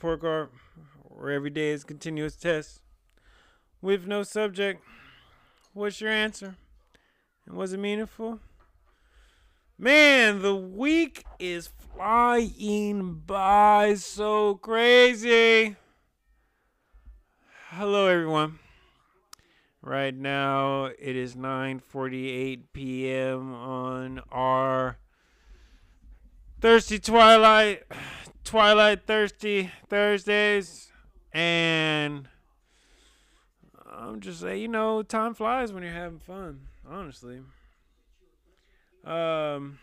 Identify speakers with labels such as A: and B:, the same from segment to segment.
A: report card, where every day is continuous test with no subject. What's your answer? And was it meaningful? Man, the week is flying by so crazy. Hello, everyone. Right now, it is 9:48 p.m. on our Thirsty Twilight, Twilight Thirsty Thursdays, and I'm just saying, you know, time flies when you're having fun. Honestly. Um.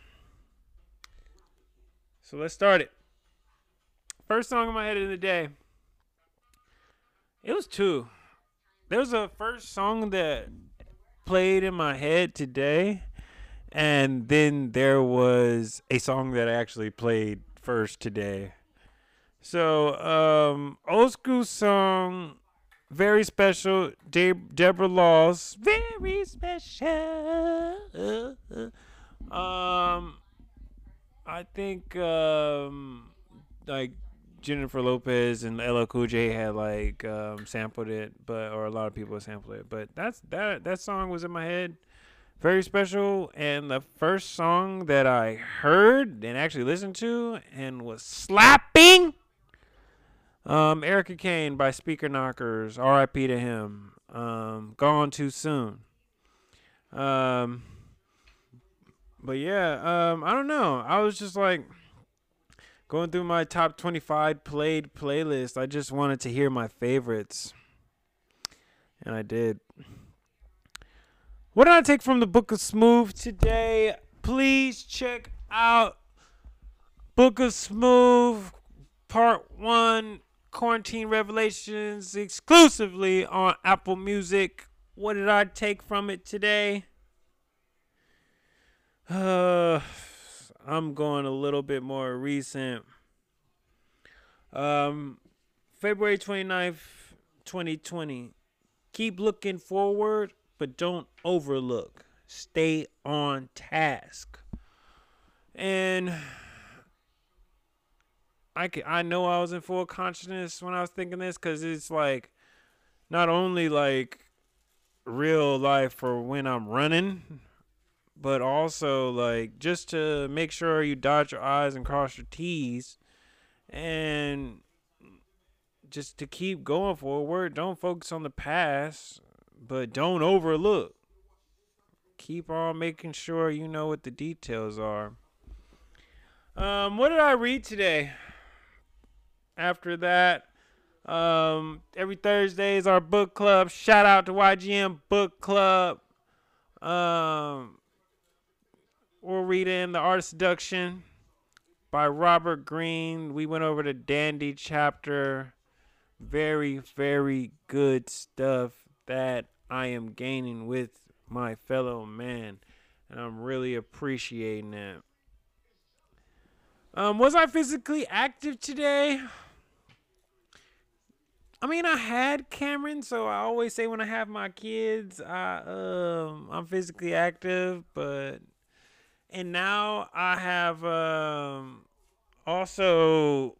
A: So let's start it. First song in my head of the day. It was two. There was a first song that played in my head today, and then there was a song that I actually played first today. So, um, old school song, very special. De- Deborah Laws, very special. Um, I think um, like Jennifer Lopez and LL Cool J had like um, sampled it, but or a lot of people sampled it. But that's that that song was in my head, very special. And the first song that I heard and actually listened to and was slapping, um, Erica Kane by Speaker Knockerz. R.I.P. to him. Um, gone too soon. Um, but yeah, um, I don't know. I was just like going through my top 25 played playlist, I just wanted to hear my favorites. And I did. What did I take from the Book of Smooth today? Please check out Book of Smooth Part 1 Quarantine Revelations exclusively on Apple Music. What did I take from it today? Uh I'm going a little bit more recent. Um, February 29th, 2020. Keep looking forward, but don't overlook. Stay on task. And I, I know I was in full consciousness when I was thinking this because it's like not only like real life for when I'm running, but also like just to make sure you dot your I's and cross your T's and just to keep going forward. Don't focus on the past, but don't overlook. Keep on making sure you know what the details are. Um, what did I read today? After that, um, every Thursday is our book club. Shout out to YGM Book Club. Um, we're reading The Art of Seduction by Robert Greene. We went over the Dandy chapter. Very, very good stuff that I am gaining with my fellow man. And I'm really appreciating it. Um, was I physically active today? I mean, I had Cameron, so I always say when I have my kids, I um, I'm physically active, but and now I have um, also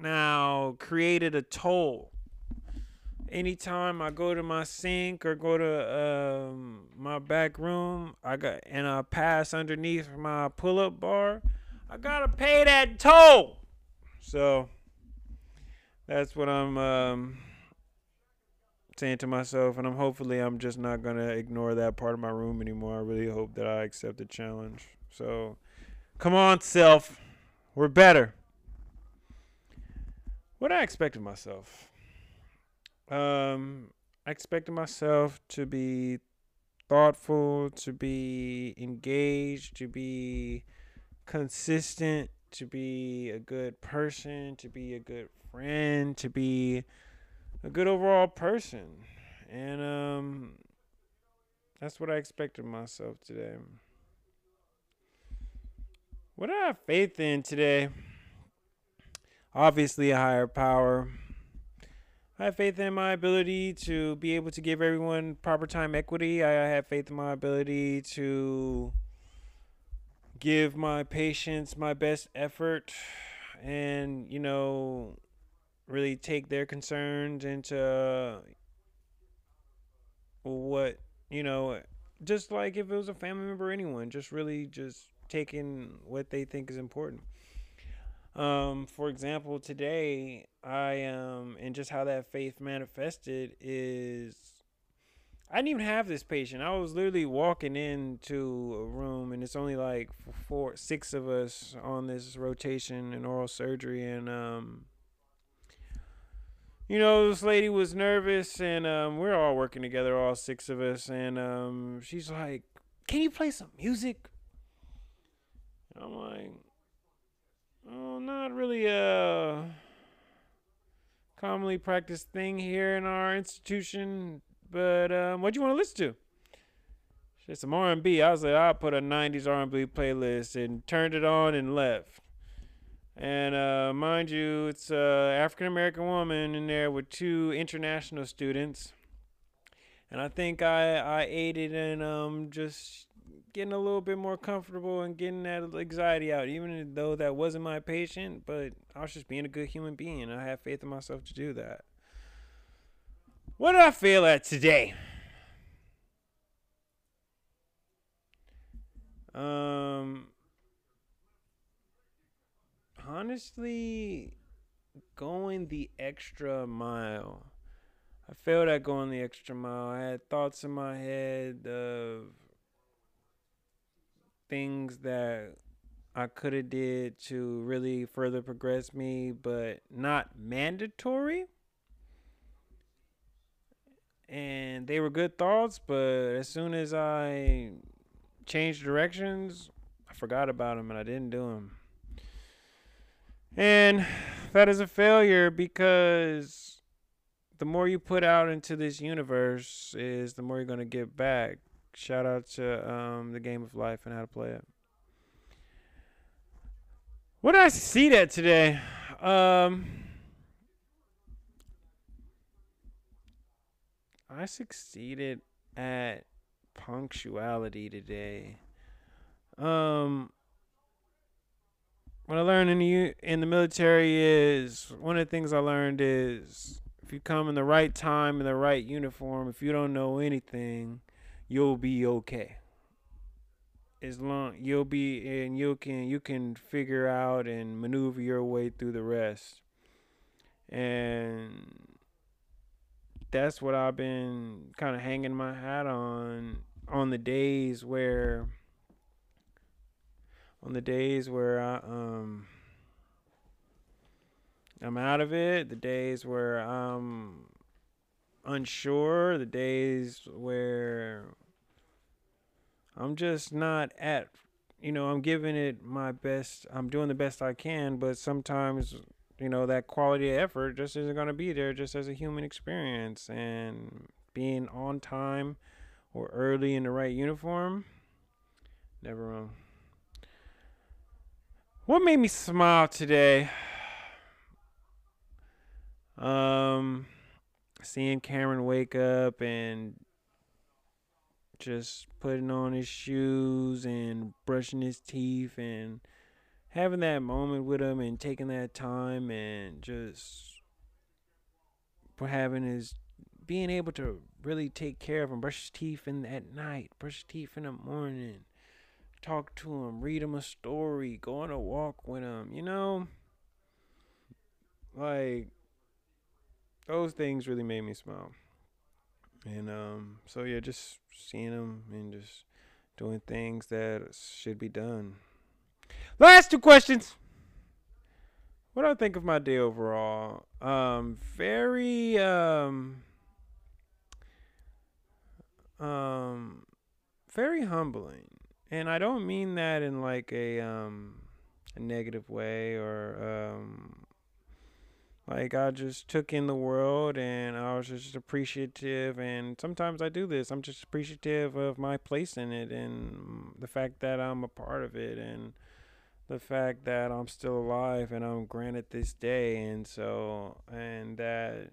A: now created a toll. Anytime I go to my sink or go to um, my back room, I got and I pass underneath my pull-up bar, I gotta pay that toll. So that's what I'm um, saying to myself, and I'm hopefully I'm just not gonna ignore that part of my room anymore. I really hope that I accept the challenge. So, come on, self, we're better. What I expected myself. Um, I expected myself to be thoughtful, to be engaged, to be consistent, to be a good person, to be a good friend, to be a good overall person. And um that's what I expected myself today. What do I have faith in today? Obviously a higher power. I have faith in my ability to be able to give everyone proper time equity. I have faith in my ability to give my patients my best effort and you know really take their concerns into uh, what you know just like if it was a family member or anyone just really just taking what they think is important um for example today i um and just how that faith manifested is I didn't even have this patient. I was literally walking into a room, and it's only like four, six of us on this rotation in oral surgery, and um, you know, this lady was nervous, and um, we're all working together, all six of us, and um, she's like, "Can you play some music?" And I'm like, "Oh, not really a commonly practiced thing here in our institution." But um, what do you want to listen to? Just some R&B. I was like, I put a '90s R&B playlist and turned it on and left. And uh, mind you, it's a African American woman in there with two international students. And I think I I aided in um just getting a little bit more comfortable and getting that anxiety out, even though that wasn't my patient. But I was just being a good human being. I have faith in myself to do that. What did I fail at today? Um, honestly, going the extra mile. I failed at going the extra mile. I had thoughts in my head of things that I could have did to really further progress me, but not mandatory and they were good thoughts, but as soon as I changed directions, I forgot about them and I didn't do them. And that is a failure because the more you put out into this universe is the more you're going to get back. Shout out to um, the game of life and how to play it. What did I see that today? Um, I succeeded at punctuality today. Um, what I learned in the in the military is one of the things I learned is if you come in the right time in the right uniform, if you don't know anything, you'll be okay. As long you'll be and you can you can figure out and maneuver your way through the rest. And that's what I've been kind of hanging my hat on on the days where on the days where I um I'm out of it, the days where I'm unsure, the days where I'm just not at you know, I'm giving it my best. I'm doing the best I can, but sometimes you know that quality of effort just isn't going to be there just as a human experience and being on time or early in the right uniform never wrong what made me smile today um seeing Cameron wake up and just putting on his shoes and brushing his teeth and having that moment with him and taking that time and just having his being able to really take care of him, brush his teeth in at night, brush his teeth in the morning, talk to him, read him a story, go on a walk with him, you know? Like those things really made me smile. And um so yeah, just seeing them and just doing things that should be done. Last two questions. What do I think of my day overall? Um, very um, um, very humbling, and I don't mean that in like a um, a negative way or um, like I just took in the world and I was just appreciative. And sometimes I do this. I'm just appreciative of my place in it and the fact that I'm a part of it and the fact that I'm still alive and I'm granted this day, and so and that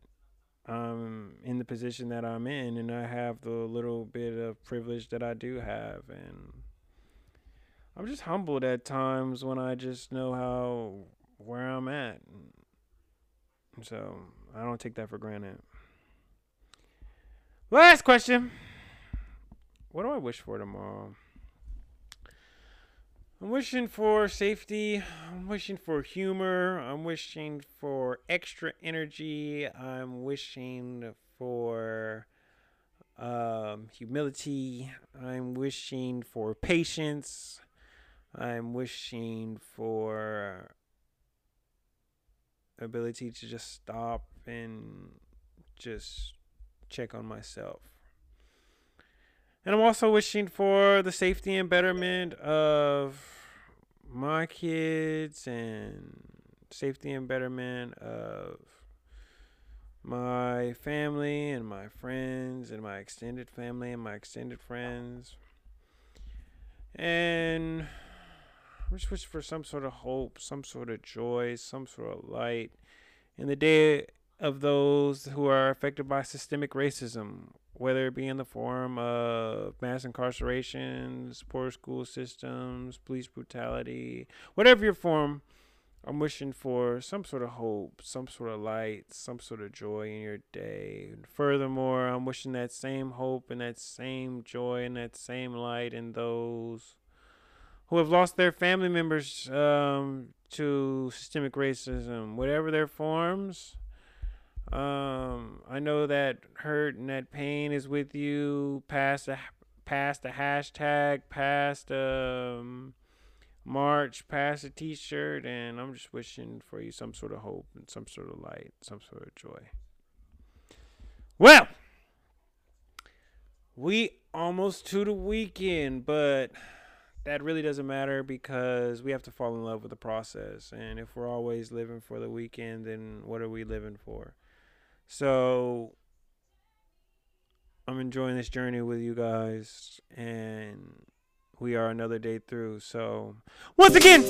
A: I'm in the position that I'm in, and I have the little bit of privilege that I do have, and I'm just humbled at times when I just know how where I'm at. So I don't take that for granted. Last question. What do I wish for tomorrow? I'm wishing for safety. I'm wishing for humor. I'm wishing for extra energy. I'm wishing for um, humility. I'm wishing for patience. I'm wishing for ability to just stop and just check on myself. And I'm also wishing for the safety and betterment of my kids and safety and betterment of my family and my friends and my extended family and my extended friends. And I'm just wishing for some sort of hope, some sort of joy, some sort of light in the day of those who are affected by systemic racism, whether it be in the form of mass incarcerations, poor school systems, police brutality, whatever your form, I'm wishing for some sort of hope, some sort of light, some sort of joy in your day. And furthermore, I'm wishing that same hope and that same joy and that same light in those who have lost their family members um, to systemic racism, whatever their forms. Um, I know that hurt and that pain is with you past a past the hashtag, past um march, past a t-shirt, and I'm just wishing for you some sort of hope and some sort of light, some sort of joy. Well, we almost to the weekend, but that really doesn't matter because we have to fall in love with the process. And if we're always living for the weekend, then what are we living for? So I'm enjoying this journey with you guys, and we are another day through. So once again,